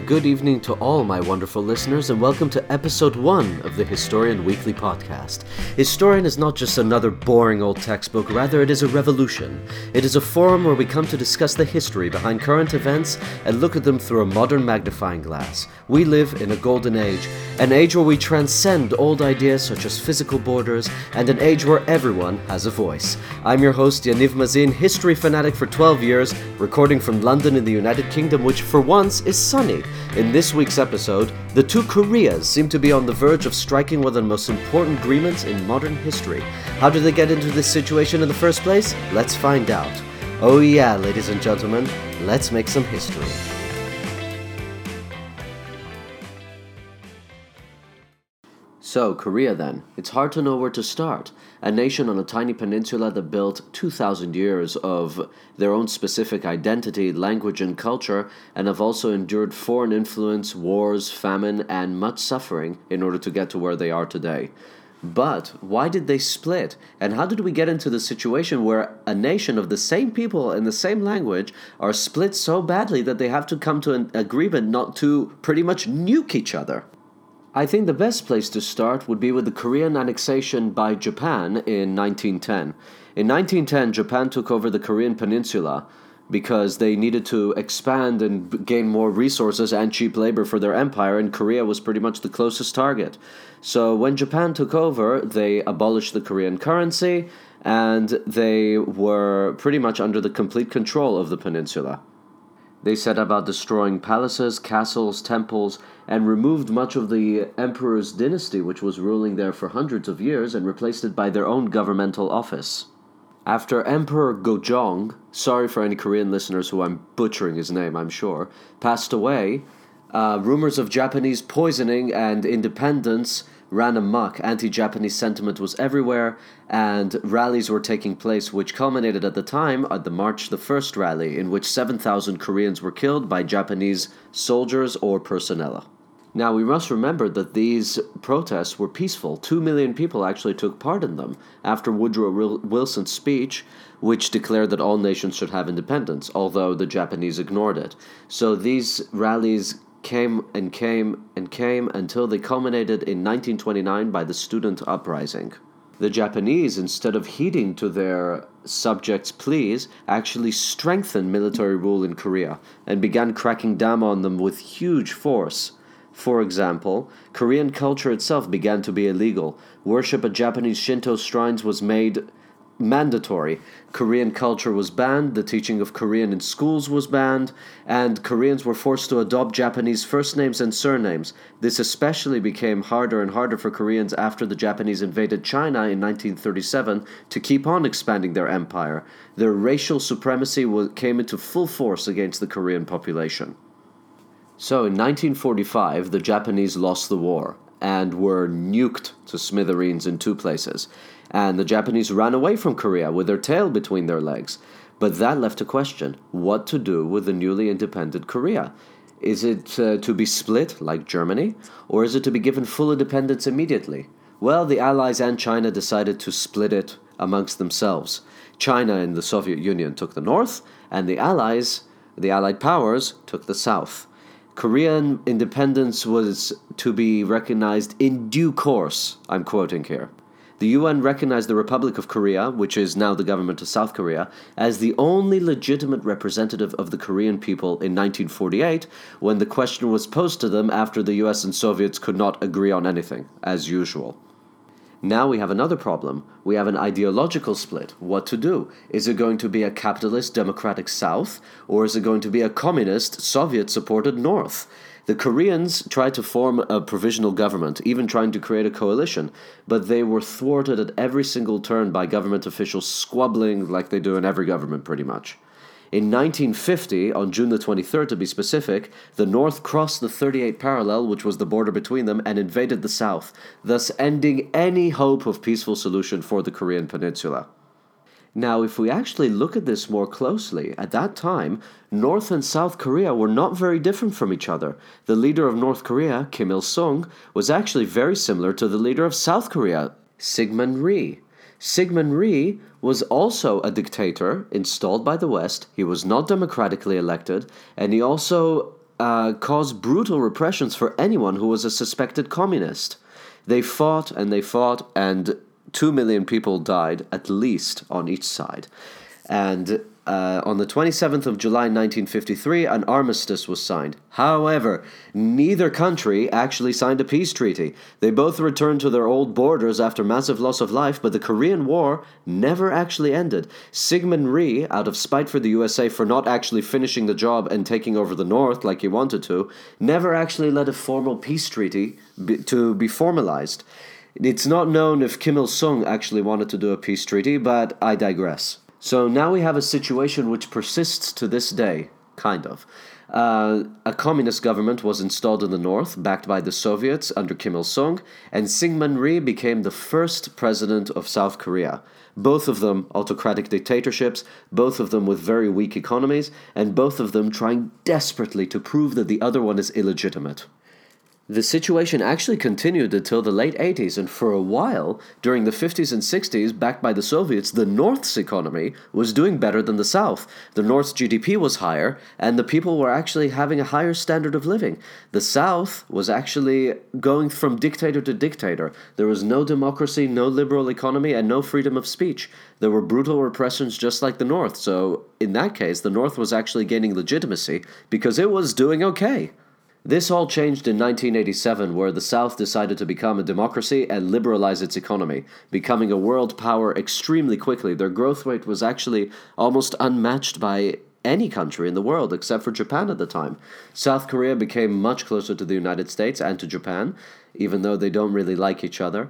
A good evening to all my wonderful listeners, and welcome to episode one of the Historyan Weekly podcast. Historyan is not just another boring old textbook, rather, it is a revolution. It is a forum where we come to discuss the history behind current events and look at them through a modern magnifying glass. We live in a golden age, an age where we transcend old ideas such as physical borders, and an age where everyone has a voice. I'm your host, Yaniv Mazin, history fanatic for 12 years, recording from London in the United Kingdom, which for once is sunny. In this week's episode, the two Koreas seem to be on the verge of striking one of the most important agreements in modern history. How did they get into this situation in the first place? Let's find out. Oh, yeah, ladies and gentlemen, let's make some history. So, Korea then. It's hard to know where to start. A nation on a tiny peninsula that built 2,000 years of their own specific identity, language, and culture, and have also endured foreign influence, wars, famine, and much suffering in order to get to where they are today. But why did they split? And how did we get into the situation where a nation of the same people in the same language are split so badly that they have to come to an agreement not to pretty much nuke each other? I think the best place to start would be with the Korean annexation by Japan in 1910. In 1910, Japan took over the Korean peninsula because they needed to expand and gain more resources and cheap labor for their empire, and Korea was pretty much the closest target. So when Japan took over, they abolished the Korean currency and they were pretty much under the complete control of the peninsula. They set about destroying palaces, castles, temples, and removed much of the emperor's dynasty, which was ruling there for hundreds of years, and replaced it by their own governmental office. After Emperor Gojong, sorry for any Korean listeners who I'm butchering his name, I'm sure, passed away, uh, rumors of Japanese poisoning and independence ran amok. Anti Japanese sentiment was everywhere, and rallies were taking place, which culminated at the time at the March the 1st rally, in which 7,000 Koreans were killed by Japanese soldiers or personnel. Now, we must remember that these protests were peaceful. Two million people actually took part in them after Woodrow Wilson's speech, which declared that all nations should have independence, although the Japanese ignored it. So these rallies came and came and came until they culminated in 1929 by the student uprising. The Japanese, instead of heeding to their subjects' pleas, actually strengthened military rule in Korea and began cracking down on them with huge force. For example, Korean culture itself began to be illegal. Worship at Japanese Shinto shrines was made mandatory. Korean culture was banned, the teaching of Korean in schools was banned, and Koreans were forced to adopt Japanese first names and surnames. This especially became harder and harder for Koreans after the Japanese invaded China in 1937 to keep on expanding their empire. Their racial supremacy came into full force against the Korean population. So in 1945, the Japanese lost the war and were nuked to smithereens in two places and the Japanese ran away from Korea with their tail between their legs. But that left a question what to do with the newly independent Korea? Is it uh, to be split like Germany, or is it to be given full independence immediately? Well, the Allies and China decided to split it amongst themselves. China and the Soviet Union took the north, and the Allies, the Allied powers, took the south. Korean independence was to be recognized in due course, I'm quoting here. The UN recognized the Republic of Korea, which is now the government of South Korea, as the only legitimate representative of the Korean people in 1948 when the question was posed to them after the US and Soviets could not agree on anything, as usual. Now we have another problem. We have an ideological split. What to do? Is it going to be a capitalist democratic South, or is it going to be a communist Soviet supported North? The Koreans tried to form a provisional government, even trying to create a coalition, but they were thwarted at every single turn by government officials squabbling like they do in every government pretty much. In 1950, on June the 23rd to be specific, the North crossed the 38 parallel, which was the border between them, and invaded the South, thus ending any hope of peaceful solution for the Korean peninsula. Now, if we actually look at this more closely, at that time, North and South Korea were not very different from each other. The leader of North Korea, Kim Il sung, was actually very similar to the leader of South Korea, Syngman Rhee. Syngman Rhee was also a dictator installed by the West. He was not democratically elected, and he also uh, caused brutal repressions for anyone who was a suspected communist. They fought and they fought, and two million people died at least on each side. And uh, on the 27th of July 1953, an armistice was signed. However, neither country actually signed a peace treaty. They both returned to their old borders after massive loss of life, but the Korean War never actually ended. Syngman Rhee, out of spite for the USA for not actually finishing the job and taking over the North like he wanted to, never actually led a formal peace treaty be- to be formalized. It's not known if Kim Il sung actually wanted to do a peace treaty, but I digress. So now we have a situation which persists to this day, kind of. Uh, a communist government was installed in the north, backed by the Soviets under Kim Il sung, and Syngman Rhee became the first president of South Korea. Both of them autocratic dictatorships, both of them with very weak economies, and both of them trying desperately to prove that the other one is illegitimate. The situation actually continued until the late 80s, and for a while, during the 50s and 60s, backed by the Soviets, the North's economy was doing better than the South. The North's GDP was higher, and the people were actually having a higher standard of living. The South was actually going from dictator to dictator. There was no democracy, no liberal economy, and no freedom of speech. There were brutal repressions just like the North, so in that case, the North was actually gaining legitimacy because it was doing okay. This all changed in 1987, where the South decided to become a democracy and liberalize its economy, becoming a world power extremely quickly. Their growth rate was actually almost unmatched by any country in the world except for Japan at the time. South Korea became much closer to the United States and to Japan, even though they don't really like each other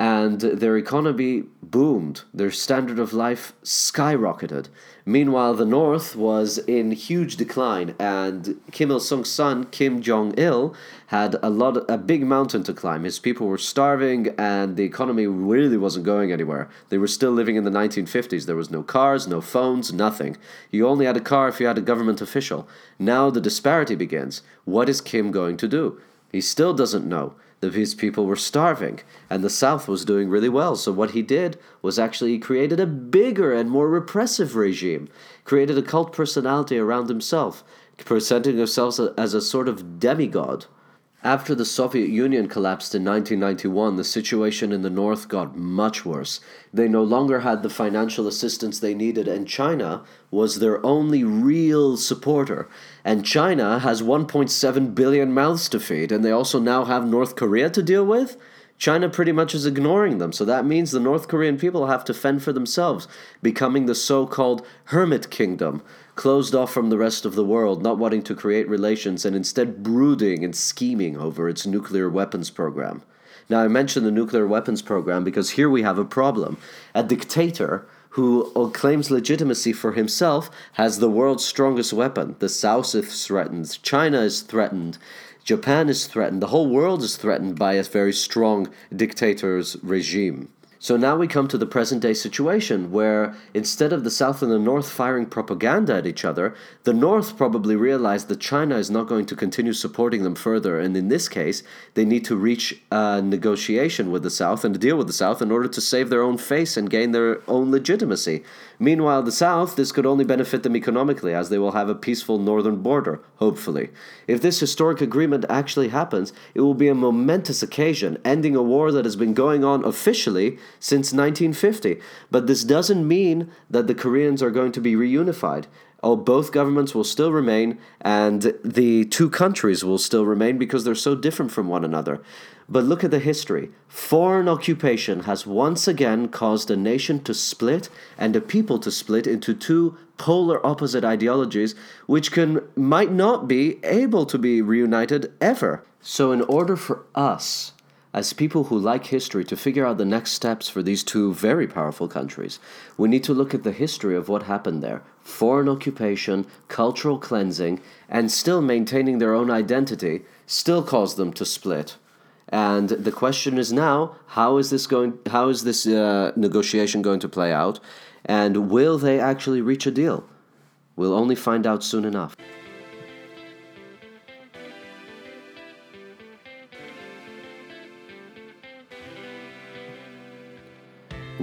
and their economy boomed. Their standard of life skyrocketed. Meanwhile, the North was in huge decline, and Kim Il Sung's son, Kim Jong il, had a lot, a big mountain to climb. His people were starving, and the economy really wasn't going anywhere. They were still living in the 1950s. There was no cars, no phones, nothing. You only had a car if you had a government official. Now the disparity begins. What is Kim going to do? He still doesn't know his people were starving and the South was doing really well. So, what he did was actually he created a bigger and more repressive regime, created a cult personality around himself, presenting himself as a sort of demigod. After the Soviet Union collapsed in 1991, the situation in the North got much worse. They no longer had the financial assistance they needed, and China was their only real supporter. And China has 1.7 billion mouths to feed, and they also now have North Korea to deal with? China pretty much is ignoring them, so that means the North Korean people have to fend for themselves, becoming the so called hermit kingdom, closed off from the rest of the world, not wanting to create relations, and instead brooding and scheming over its nuclear weapons program. Now, I mention the nuclear weapons program because here we have a problem. A dictator who claims legitimacy for himself has the world's strongest weapon. The South is threatened, China is threatened, Japan is threatened, the whole world is threatened by a very strong dictator's regime. So now we come to the present day situation where instead of the South and the North firing propaganda at each other, the North probably realized that China is not going to continue supporting them further. And in this case, they need to reach a negotiation with the South and deal with the South in order to save their own face and gain their own legitimacy. Meanwhile, the South, this could only benefit them economically as they will have a peaceful northern border, hopefully. If this historic agreement actually happens, it will be a momentous occasion, ending a war that has been going on officially since 1950. But this doesn't mean that the Koreans are going to be reunified. Oh, both governments will still remain, and the two countries will still remain because they're so different from one another. But look at the history. Foreign occupation has once again caused a nation to split and a people to split into two polar opposite ideologies, which can might not be able to be reunited ever. So, in order for us as people who like history to figure out the next steps for these two very powerful countries, we need to look at the history of what happened there foreign occupation, cultural cleansing, and still maintaining their own identity still caused them to split. And the question is now, how is this going? How is this uh, negotiation going to play out? And will they actually reach a deal? We'll only find out soon enough.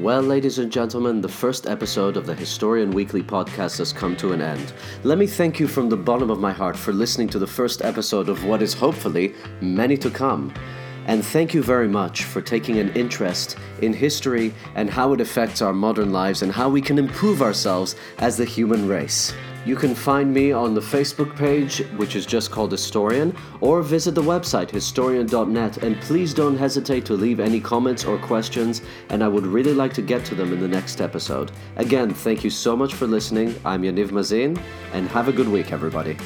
Well, ladies and gentlemen, the first episode of the Historyan Weekly podcast has come to an end. Let me thank you from the bottom of my heart for listening to the first episode of what is hopefully many to come. And thank you very much for taking an interest in history and how it affects our modern lives and how we can improve ourselves as the human race. You can find me on the Facebook page, which is just called Historyan, or visit the website historyan.net. And please don't hesitate to leave any comments or questions, and I would really like to get to them in the next episode. Again, thank you so much for listening. I'm Yaniv Mazin, and have a good week, everybody.